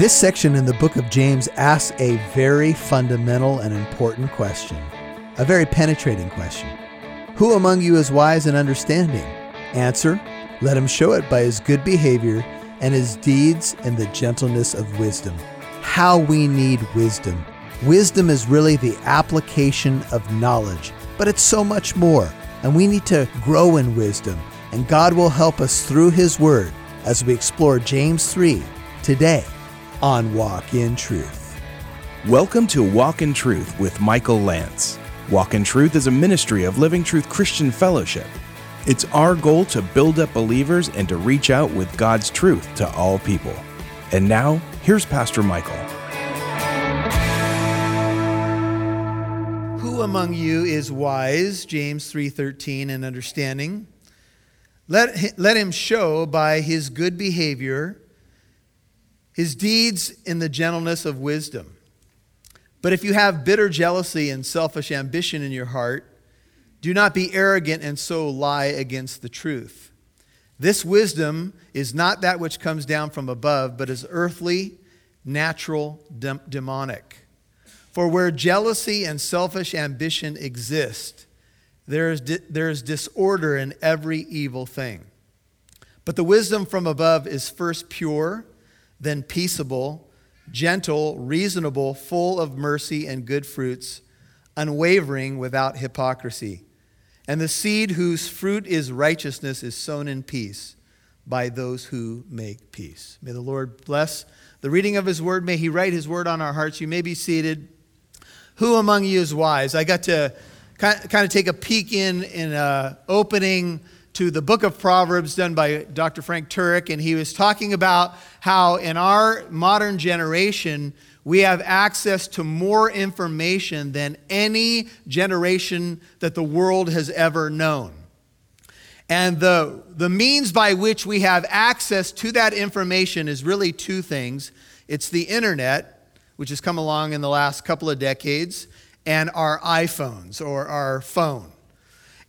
This section in the book of James asks a very fundamental and important question, a very penetrating question. Who among you is wise and understanding? Answer Let him show it by his good behavior and his deeds in the gentleness of wisdom. How we need wisdom. Wisdom is really the application of knowledge, but it's so much more, and we need to grow in wisdom, and God will help us through his word as we explore James 3 today on Walk in Truth. Welcome to Walk in Truth with Michael Lance. Walk in Truth is a ministry of Living Truth Christian Fellowship. It's our goal to build up believers and to reach out with God's truth to all people. And now, here's Pastor Michael. Who among you is wise? James 3:13 and understanding. Let, let him show by his good behavior his deeds in the gentleness of wisdom. But if you have bitter jealousy and selfish ambition in your heart, do not be arrogant and so lie against the truth. This wisdom is not that which comes down from above, but is earthly, natural, dem- demonic. For where jealousy and selfish ambition exist, there is, di- there is disorder in every evil thing. But the wisdom from above is first pure, then peaceable, gentle, reasonable, full of mercy and good fruits, unwavering without hypocrisy. And the seed whose fruit is righteousness is sown in peace by those who make peace. May the Lord bless the reading of his word. May he write his word on our hearts. You may be seated. Who among you is wise? I got to kind of take a peek in in uh, opening to the book of Proverbs done by Dr. Frank Turek, and he was talking about how in our modern generation, we have access to more information than any generation that the world has ever known. And the, the means by which we have access to that information is really two things it's the internet, which has come along in the last couple of decades, and our iPhones or our phone.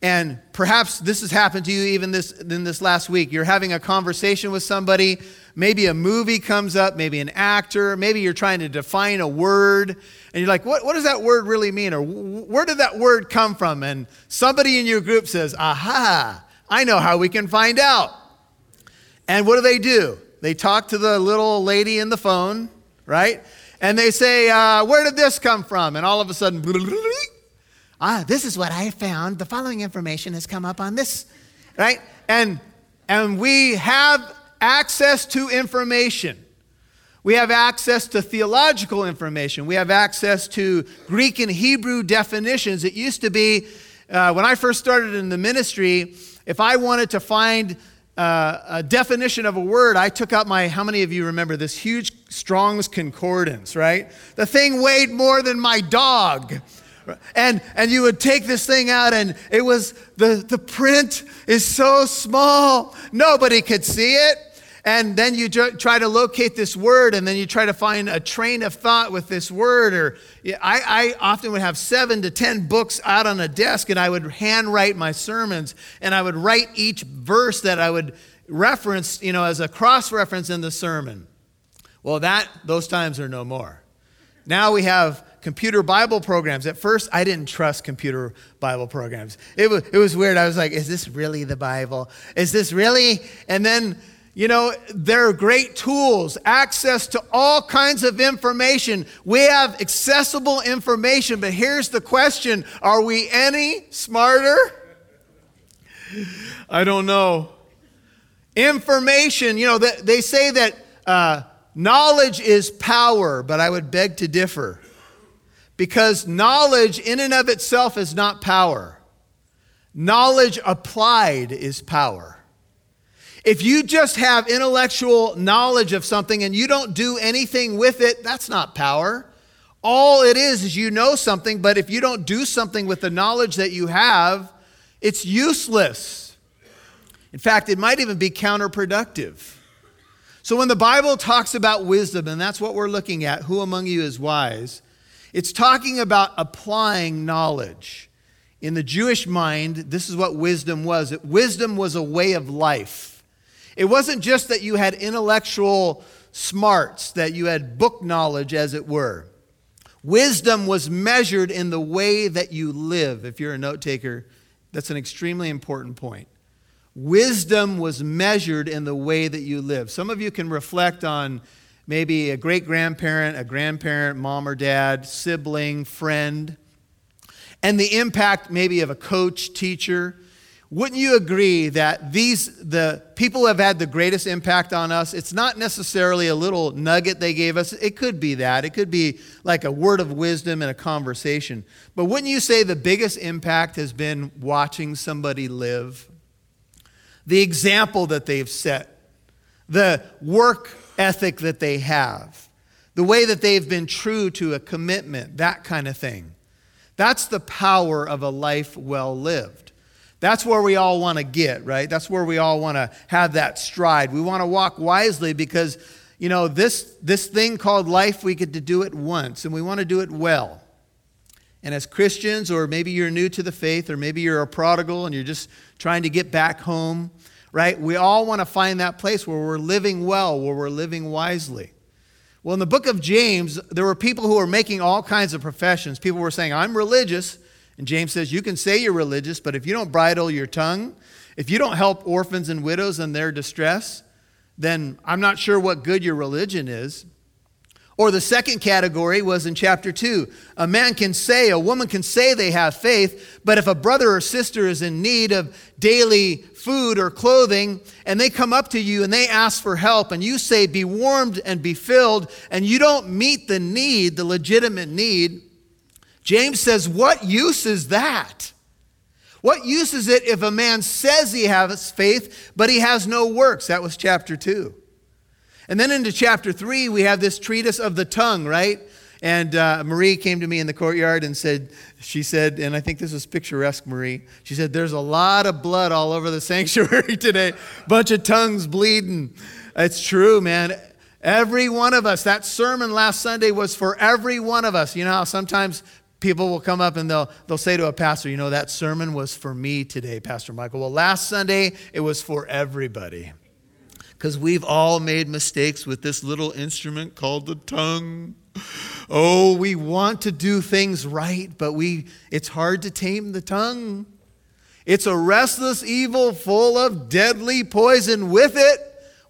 And perhaps this has happened to you even this in this last week. You're having a conversation with somebody, maybe a movie comes up, maybe an actor, maybe you're trying to define a word, and you're like, what, what does that word really mean? Or where did that word come from? And somebody in your group says, Aha, I know how we can find out. And what do they do? They talk to the little lady in the phone, right? And they say, uh, Where did this come from? And all of a sudden, ah, this is what I found. The following information has come up on this, right? And, and we have access to information. We have access to theological information. We have access to Greek and Hebrew definitions. It used to be, uh, when I first started in the ministry, if I wanted to find uh, a definition of a word, I took out my, how many of you remember this huge Strong's Concordance, right? The thing weighed more than my dog. And, and you would take this thing out, and it was the, the print is so small, nobody could see it. And then you try to locate this word, and then you try to find a train of thought with this word. Or I, I often would have seven to ten books out on a desk, and I would handwrite my sermons, and I would write each verse that I would reference, you know, as a cross reference in the sermon. Well, that those times are no more. Now we have computer Bible programs. At first, I didn't trust computer Bible programs. It was, it was weird. I was like, is this really the Bible? Is this really? And then, you know, they're great tools, access to all kinds of information. We have accessible information, but here's the question Are we any smarter? I don't know. Information, you know, they say that uh, knowledge is power, but I would beg to differ because knowledge in and of itself is not power. Knowledge applied is power. If you just have intellectual knowledge of something and you don't do anything with it, that's not power. All it is is you know something, but if you don't do something with the knowledge that you have, it's useless. In fact, it might even be counterproductive. So when the Bible talks about wisdom, and that's what we're looking at, who among you is wise? It's talking about applying knowledge. In the Jewish mind, this is what wisdom was wisdom was a way of life. It wasn't just that you had intellectual smarts, that you had book knowledge, as it were. Wisdom was measured in the way that you live. If you're a note taker, that's an extremely important point. Wisdom was measured in the way that you live. Some of you can reflect on maybe a great grandparent, a grandparent, mom or dad, sibling, friend, and the impact maybe of a coach, teacher. Wouldn't you agree that these, the people who have had the greatest impact on us, it's not necessarily a little nugget they gave us. It could be that. It could be like a word of wisdom in a conversation. But wouldn't you say the biggest impact has been watching somebody live? The example that they've set, the work ethic that they have, the way that they've been true to a commitment, that kind of thing. That's the power of a life well lived. That's where we all want to get, right? That's where we all want to have that stride. We want to walk wisely because, you know, this, this thing called life, we get to do it once and we want to do it well. And as Christians, or maybe you're new to the faith, or maybe you're a prodigal and you're just trying to get back home, right? We all want to find that place where we're living well, where we're living wisely. Well, in the book of James, there were people who were making all kinds of professions. People were saying, I'm religious. And James says, You can say you're religious, but if you don't bridle your tongue, if you don't help orphans and widows in their distress, then I'm not sure what good your religion is. Or the second category was in chapter 2. A man can say, a woman can say they have faith, but if a brother or sister is in need of daily food or clothing, and they come up to you and they ask for help, and you say, Be warmed and be filled, and you don't meet the need, the legitimate need, James says, What use is that? What use is it if a man says he has faith, but he has no works? That was chapter 2. And then into chapter three, we have this treatise of the tongue, right? And uh, Marie came to me in the courtyard and said, she said, and I think this was picturesque, Marie. She said, There's a lot of blood all over the sanctuary today, bunch of tongues bleeding. It's true, man. Every one of us, that sermon last Sunday was for every one of us. You know how sometimes people will come up and they'll, they'll say to a pastor, You know, that sermon was for me today, Pastor Michael. Well, last Sunday, it was for everybody because we've all made mistakes with this little instrument called the tongue. Oh, we want to do things right, but we it's hard to tame the tongue. It's a restless evil full of deadly poison. With it,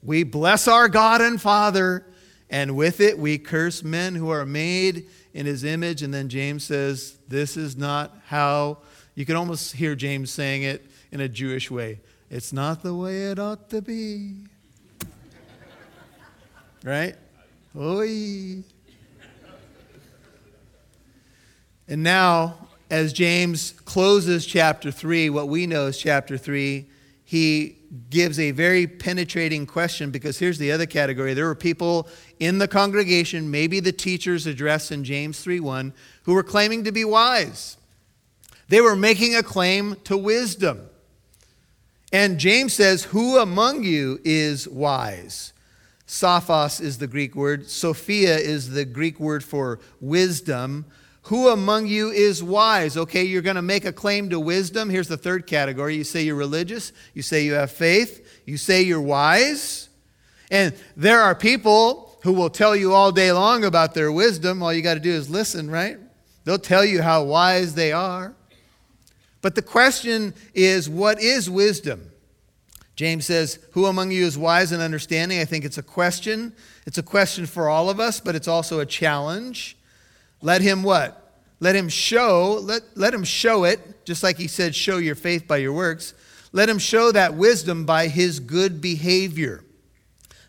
we bless our God and Father, and with it, we curse men who are made in his image. And then James says, This is not how. You can almost hear James saying it in a Jewish way. It's not the way it ought to be right? Oi. And now, as James closes chapter 3, what we know is chapter 3, he gives a very penetrating question because here's the other category. There were people in the congregation, maybe the teachers addressed in James 3:1, who were claiming to be wise. They were making a claim to wisdom. And James says, Who among you is wise? Sophos is the Greek word. Sophia is the Greek word for wisdom. Who among you is wise? Okay, you're going to make a claim to wisdom. Here's the third category. You say you're religious. You say you have faith. You say you're wise. And there are people who will tell you all day long about their wisdom. All you got to do is listen, right? They'll tell you how wise they are. But the question is what is wisdom? James says, Who among you is wise and understanding? I think it's a question. It's a question for all of us, but it's also a challenge. Let him what? Let him show, let, let him show it, just like he said, show your faith by your works. Let him show that wisdom by his good behavior.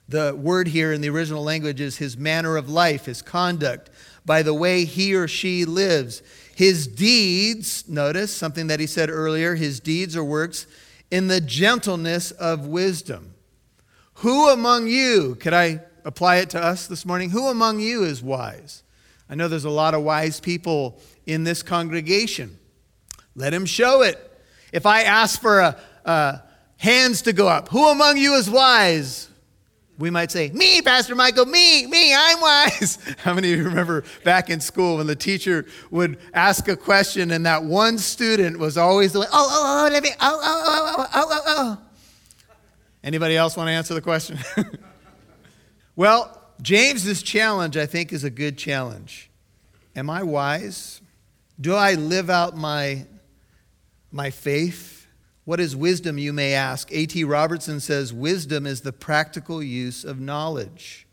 The word here in the original language is his manner of life, his conduct, by the way he or she lives. His deeds, notice something that he said earlier, his deeds or works in the gentleness of wisdom. Who among you, could I apply it to us this morning? Who among you is wise? I know there's a lot of wise people in this congregation. Let him show it. If I ask for a, a hands to go up, who among you is wise? We might say, Me, Pastor Michael, me, me, I'm wise. How many of you remember back in school when the teacher would ask a question and that one student was always the way, oh, oh, oh, let me, oh, oh, oh, oh, oh, oh, oh. oh. Anybody else want to answer the question? well, James's challenge, I think, is a good challenge. Am I wise? Do I live out my, my faith? What is wisdom, you may ask? A.T. Robertson says, Wisdom is the practical use of knowledge.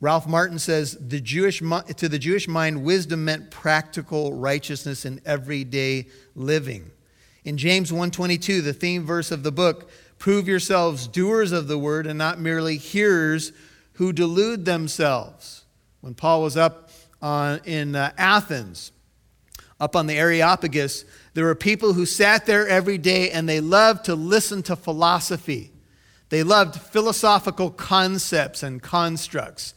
Ralph Martin says, the Jewish, to the Jewish mind, wisdom meant practical righteousness in everyday living. In James 1:22, the theme verse of the book, prove yourselves doers of the word and not merely hearers who delude themselves. When Paul was up on, in uh, Athens, up on the Areopagus, there were people who sat there every day and they loved to listen to philosophy. They loved philosophical concepts and constructs.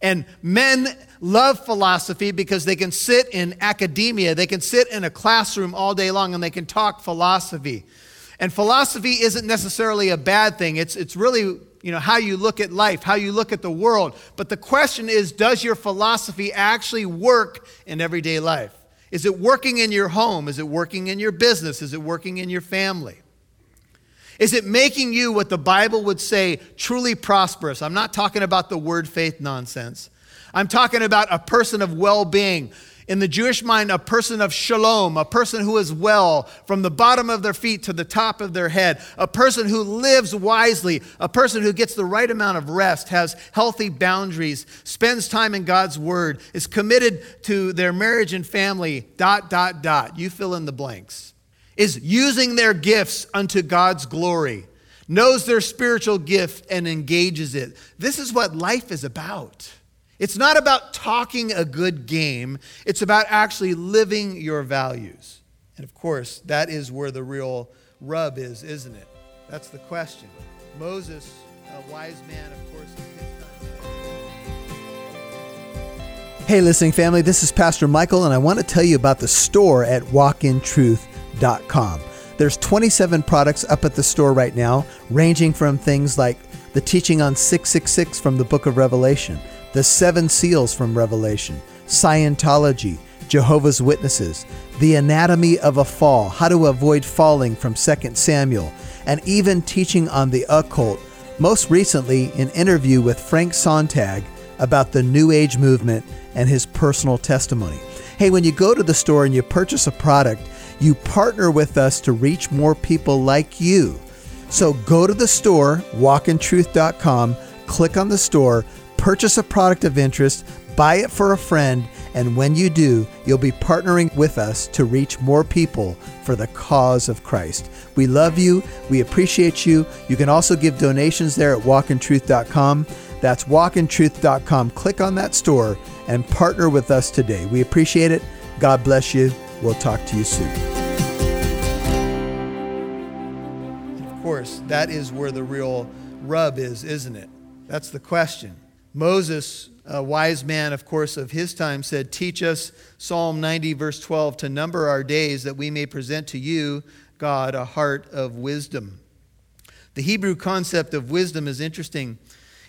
And men love philosophy because they can sit in academia, they can sit in a classroom all day long and they can talk philosophy. And philosophy isn't necessarily a bad thing. It's, it's really you know, how you look at life, how you look at the world. But the question is does your philosophy actually work in everyday life? Is it working in your home? Is it working in your business? Is it working in your family? Is it making you what the Bible would say truly prosperous? I'm not talking about the word faith nonsense. I'm talking about a person of well being. In the Jewish mind, a person of shalom, a person who is well from the bottom of their feet to the top of their head, a person who lives wisely, a person who gets the right amount of rest, has healthy boundaries, spends time in God's word, is committed to their marriage and family, dot, dot, dot. You fill in the blanks is using their gifts unto God's glory, knows their spiritual gift and engages it. This is what life is about. It's not about talking a good game, it's about actually living your values. And of course, that is where the real rub is, isn't it? That's the question. Moses, a wise man, of course, Hey, listening family, this is Pastor Michael, and I want to tell you about the store at Walk in com. There's 27 products up at the store right now, ranging from things like the teaching on 666 from the book of Revelation, the seven seals from Revelation, Scientology, Jehovah's Witnesses, the anatomy of a fall, how to avoid falling from 2 Samuel, and even teaching on the occult. Most recently, an interview with Frank Sontag about the New Age movement and his personal testimony. Hey, when you go to the store and you purchase a product, you partner with us to reach more people like you. So go to the store, walkintruth.com, click on the store, purchase a product of interest, buy it for a friend, and when you do, you'll be partnering with us to reach more people for the cause of Christ. We love you. We appreciate you. You can also give donations there at walkintruth.com. That's walkintruth.com. Click on that store and partner with us today. We appreciate it. God bless you. We'll talk to you soon. Of course, that is where the real rub is, isn't it? That's the question. Moses, a wise man, of course, of his time, said, Teach us, Psalm 90, verse 12, to number our days that we may present to you, God, a heart of wisdom. The Hebrew concept of wisdom is interesting.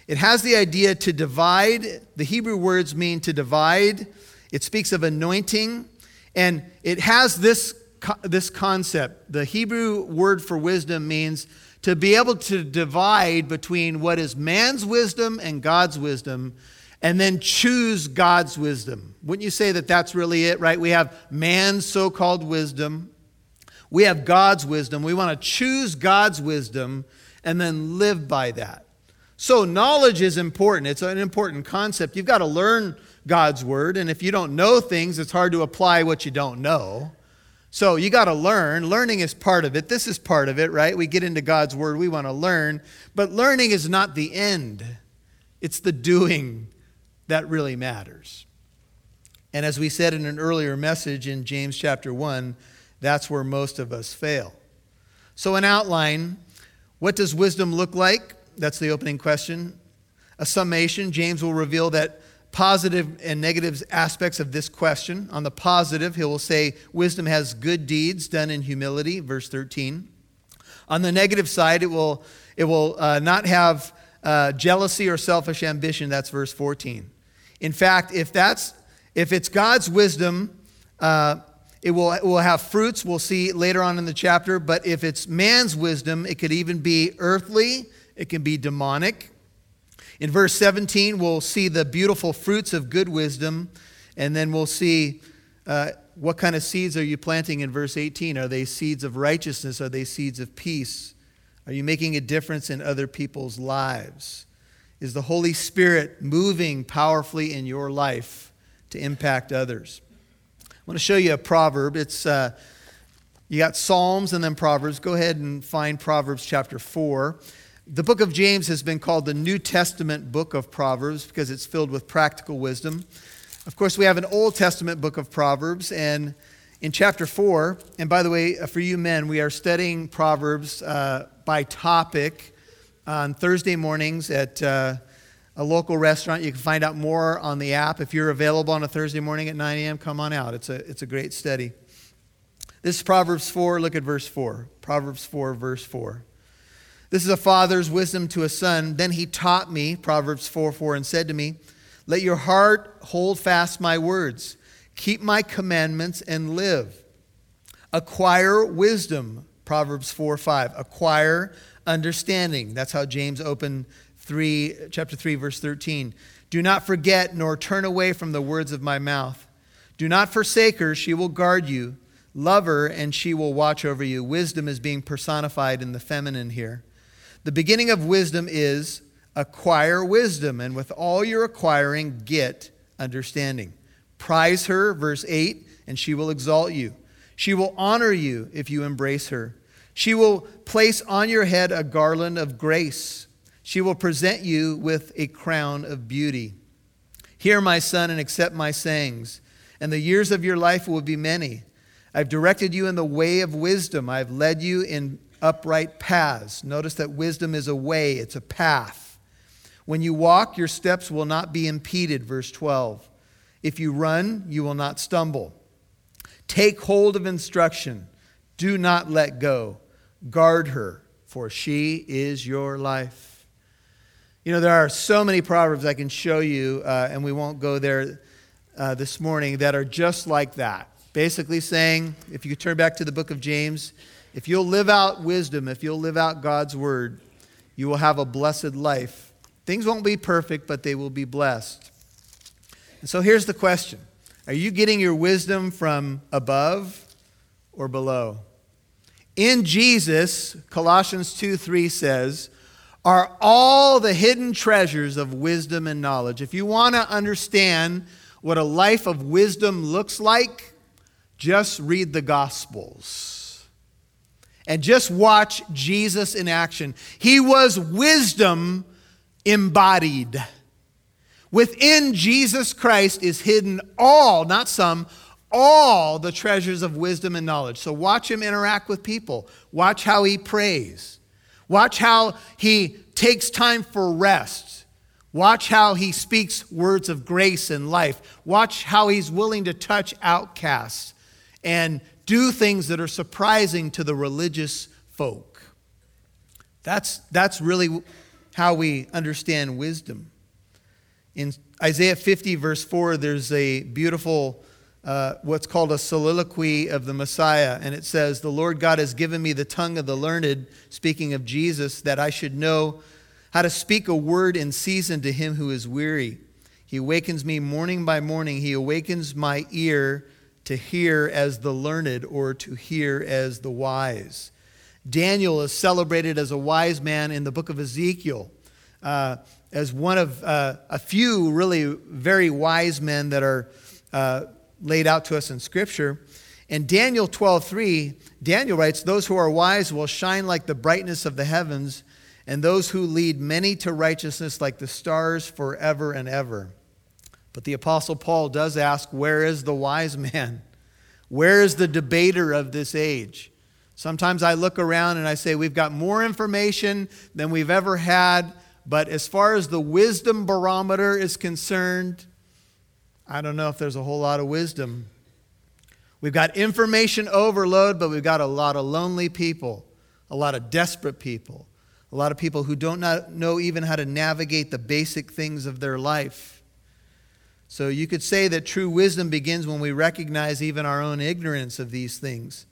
It has the idea to divide. The Hebrew words mean to divide. It speaks of anointing and it has this, this concept. The Hebrew word for wisdom means to be able to divide between what is man's wisdom and God's wisdom and then choose God's wisdom. Wouldn't you say that that's really it, right? We have man's so called wisdom, we have God's wisdom. We want to choose God's wisdom and then live by that. So, knowledge is important. It's an important concept. You've got to learn God's word. And if you don't know things, it's hard to apply what you don't know. So you got to learn. Learning is part of it. This is part of it, right? We get into God's word, we want to learn. But learning is not the end, it's the doing that really matters. And as we said in an earlier message in James chapter 1, that's where most of us fail. So, an outline what does wisdom look like? That's the opening question. A summation James will reveal that positive and negative aspects of this question. On the positive, he will say, Wisdom has good deeds done in humility, verse 13. On the negative side, it will, it will uh, not have uh, jealousy or selfish ambition, that's verse 14. In fact, if, that's, if it's God's wisdom, uh, it will, it will have fruits, we'll see later on in the chapter. But if it's man's wisdom, it could even be earthly, it can be demonic. In verse 17, we'll see the beautiful fruits of good wisdom, and then we'll see uh, what kind of seeds are you planting in verse 18. Are they seeds of righteousness? Are they seeds of peace? Are you making a difference in other people's lives? Is the Holy Spirit moving powerfully in your life to impact others? I want to show you a proverb. It's uh, you got Psalms and then Proverbs. Go ahead and find Proverbs chapter 4. The book of James has been called the New Testament book of Proverbs because it's filled with practical wisdom. Of course, we have an Old Testament book of Proverbs, and in chapter 4, and by the way, uh, for you men, we are studying Proverbs uh, by topic on Thursday mornings at uh, a local restaurant. You can find out more on the app. If you're available on a Thursday morning at 9 a.m., come on out. It's a, it's a great study. This is Proverbs 4. Look at verse 4. Proverbs 4, verse 4. This is a father's wisdom to a son. Then he taught me, Proverbs 4 4, and said to me, Let your heart hold fast my words, keep my commandments and live. Acquire wisdom, Proverbs 4 5. Acquire understanding. That's how James opened 3, chapter 3, verse 13. Do not forget nor turn away from the words of my mouth. Do not forsake her, she will guard you. Love her, and she will watch over you. Wisdom is being personified in the feminine here. The beginning of wisdom is acquire wisdom, and with all your acquiring, get understanding. Prize her, verse 8, and she will exalt you. She will honor you if you embrace her. She will place on your head a garland of grace. She will present you with a crown of beauty. Hear, my son, and accept my sayings, and the years of your life will be many. I've directed you in the way of wisdom. I've led you in upright paths. Notice that wisdom is a way, it's a path. When you walk, your steps will not be impeded, verse 12. If you run, you will not stumble. Take hold of instruction, do not let go. Guard her, for she is your life. You know, there are so many proverbs I can show you, uh, and we won't go there uh, this morning, that are just like that. Basically, saying, if you turn back to the book of James, if you'll live out wisdom, if you'll live out God's word, you will have a blessed life. Things won't be perfect, but they will be blessed. And so here's the question Are you getting your wisdom from above or below? In Jesus, Colossians 2 3 says, are all the hidden treasures of wisdom and knowledge. If you want to understand what a life of wisdom looks like, just read the Gospels and just watch Jesus in action. He was wisdom embodied. Within Jesus Christ is hidden all, not some, all the treasures of wisdom and knowledge. So watch him interact with people. Watch how he prays. Watch how he takes time for rest. Watch how he speaks words of grace and life. Watch how he's willing to touch outcasts and do things that are surprising to the religious folk. That's, that's really how we understand wisdom. In Isaiah 50, verse 4, there's a beautiful uh, what's called a soliloquy of the Messiah. And it says, The Lord God has given me the tongue of the learned, speaking of Jesus, that I should know how to speak a word in season to him who is weary. He awakens me morning by morning. He awakens my ear to hear as the learned or to hear as the wise. Daniel is celebrated as a wise man in the book of Ezekiel, uh, as one of uh, a few really very wise men that are uh, laid out to us in Scripture. In Daniel 12:3, Daniel writes, "Those who are wise will shine like the brightness of the heavens, and those who lead many to righteousness like the stars forever and ever." But the apostle Paul does ask, "Where is the wise man? Where is the debater of this age?" Sometimes I look around and I say, "We've got more information than we've ever had." But as far as the wisdom barometer is concerned, I don't know if there's a whole lot of wisdom. We've got information overload, but we've got a lot of lonely people, a lot of desperate people, a lot of people who don't know even how to navigate the basic things of their life. So you could say that true wisdom begins when we recognize even our own ignorance of these things.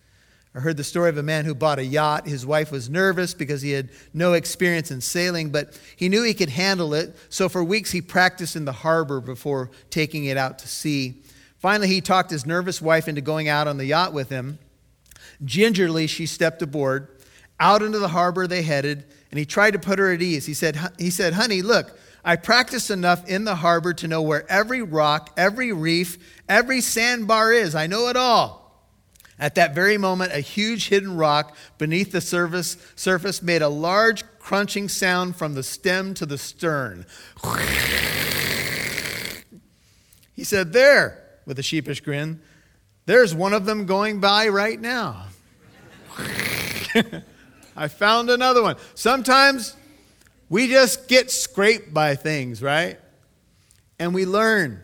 I heard the story of a man who bought a yacht. His wife was nervous because he had no experience in sailing, but he knew he could handle it. So for weeks he practiced in the harbor before taking it out to sea. Finally, he talked his nervous wife into going out on the yacht with him. Gingerly, she stepped aboard. Out into the harbor they headed, and he tried to put her at ease. He said, he said Honey, look, I practiced enough in the harbor to know where every rock, every reef, every sandbar is. I know it all. At that very moment, a huge hidden rock beneath the surface, surface made a large crunching sound from the stem to the stern. He said, There, with a sheepish grin, there's one of them going by right now. I found another one. Sometimes we just get scraped by things, right? And we learn.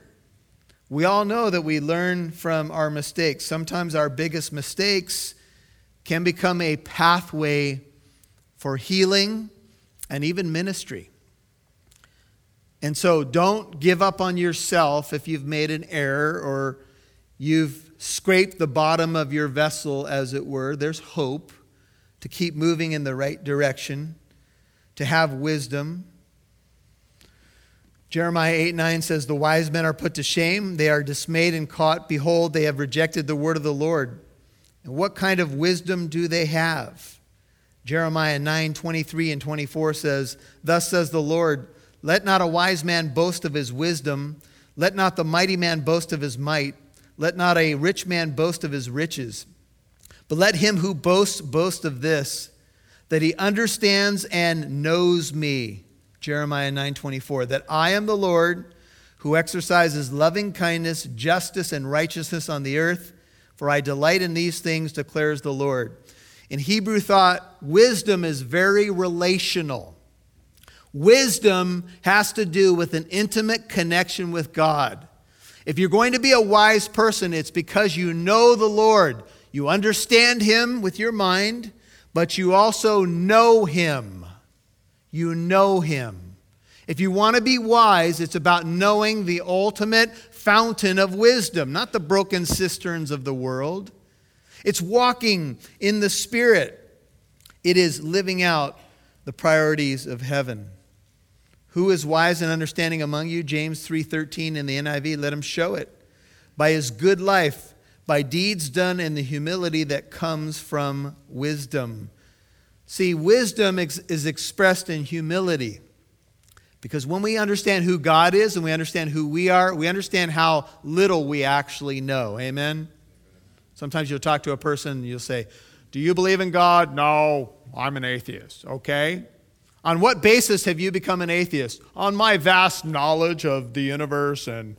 We all know that we learn from our mistakes. Sometimes our biggest mistakes can become a pathway for healing and even ministry. And so don't give up on yourself if you've made an error or you've scraped the bottom of your vessel, as it were. There's hope to keep moving in the right direction, to have wisdom. Jeremiah 8 9 says, The wise men are put to shame. They are dismayed and caught. Behold, they have rejected the word of the Lord. And what kind of wisdom do they have? Jeremiah 9 23 and 24 says, Thus says the Lord, Let not a wise man boast of his wisdom, let not the mighty man boast of his might, let not a rich man boast of his riches. But let him who boasts boast of this, that he understands and knows me Jeremiah 9:24 that I am the Lord who exercises loving kindness, justice and righteousness on the earth, for I delight in these things declares the Lord. In Hebrew thought, wisdom is very relational. Wisdom has to do with an intimate connection with God. If you're going to be a wise person, it's because you know the Lord. You understand Him with your mind, but you also know Him you know him. If you want to be wise, it's about knowing the ultimate fountain of wisdom, not the broken cisterns of the world. It's walking in the Spirit, it is living out the priorities of heaven. Who is wise and understanding among you? James 3:13 in the NIV, let him show it. By his good life, by deeds done in the humility that comes from wisdom. See, wisdom is expressed in humility. Because when we understand who God is and we understand who we are, we understand how little we actually know. Amen? Sometimes you'll talk to a person and you'll say, Do you believe in God? No, I'm an atheist. Okay. On what basis have you become an atheist? On my vast knowledge of the universe, and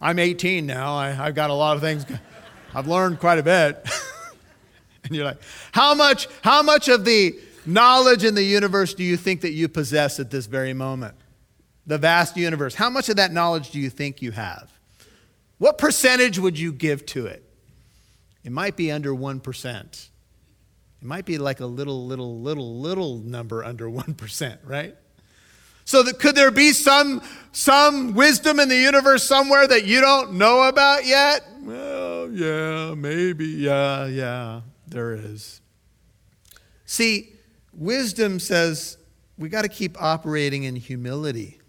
I'm 18 now. I, have got a lot of things, I've learned quite a bit. And you're like, how much, how much of the knowledge in the universe do you think that you possess at this very moment? The vast universe. How much of that knowledge do you think you have? What percentage would you give to it? It might be under 1%. It might be like a little, little, little, little number under 1%, right? So that could there be some some wisdom in the universe somewhere that you don't know about yet? Well, yeah, maybe. Yeah, yeah there is. See, wisdom says we got to keep operating in humility.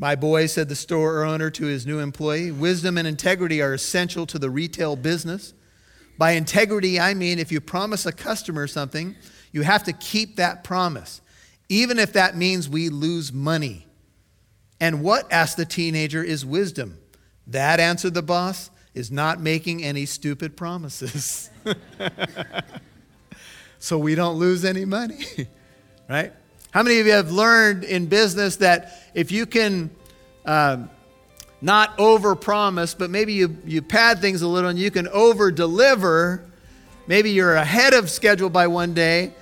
My boy, said the store owner to his new employee, wisdom and integrity are essential to the retail business. By integrity, I mean if you promise a customer something, you have to keep that promise, even if that means we lose money. And what, asked the teenager, is wisdom? That, answered the boss, is not making any stupid promises. so we don't lose any money, right? How many of you have learned in business that if you can um, not over promise, but maybe you, you pad things a little and you can over deliver, maybe you're ahead of schedule by one day,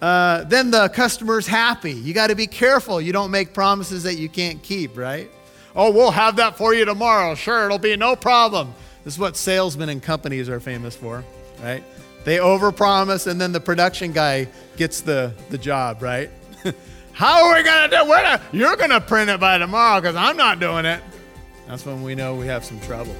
uh, then the customer's happy. You got to be careful. You don't make promises that you can't keep, right? Oh, we'll have that for you tomorrow. Sure, it'll be no problem. This is what salesmen and companies are famous for, right? They overpromise and then the production guy gets the, the job, right? How are we to do it? You're to print it by tomorrow because I'm not doing it. That's when we know we have some trouble.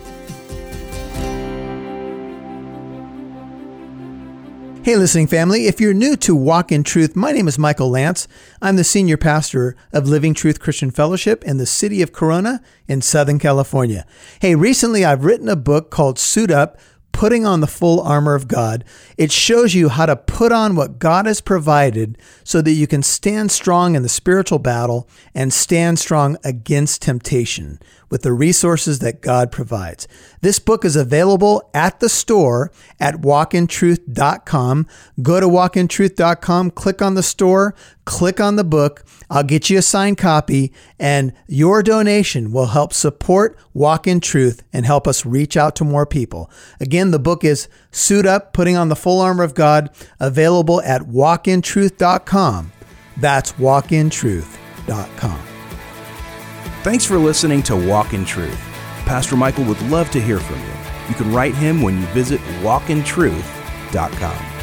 Hey, listening family, if you're new to Walk in Truth, my name is Michael Lance. I'm the senior pastor of Living Truth Christian Fellowship in the city of Corona in Southern California. Hey, recently I've written a book called Suit Up putting on the full armor of God. It shows you how to put on what God has provided so that you can stand strong in the spiritual battle and stand strong against temptation with the resources that God provides. This book is available at the store at walkintruth.com. Go to walkintruth.com, click on the store, click on the book. I'll get you a signed copy, and your donation will help support Walk in Truth and help us reach out to more people. Again, the book is Suit Up, Putting on the Full Armor of God, available at walkintruth.com. That's walkintruth.com. Thanks for listening to Walk in Truth. Pastor Michael would love to hear from you. You can write him when you visit walkintruth.com.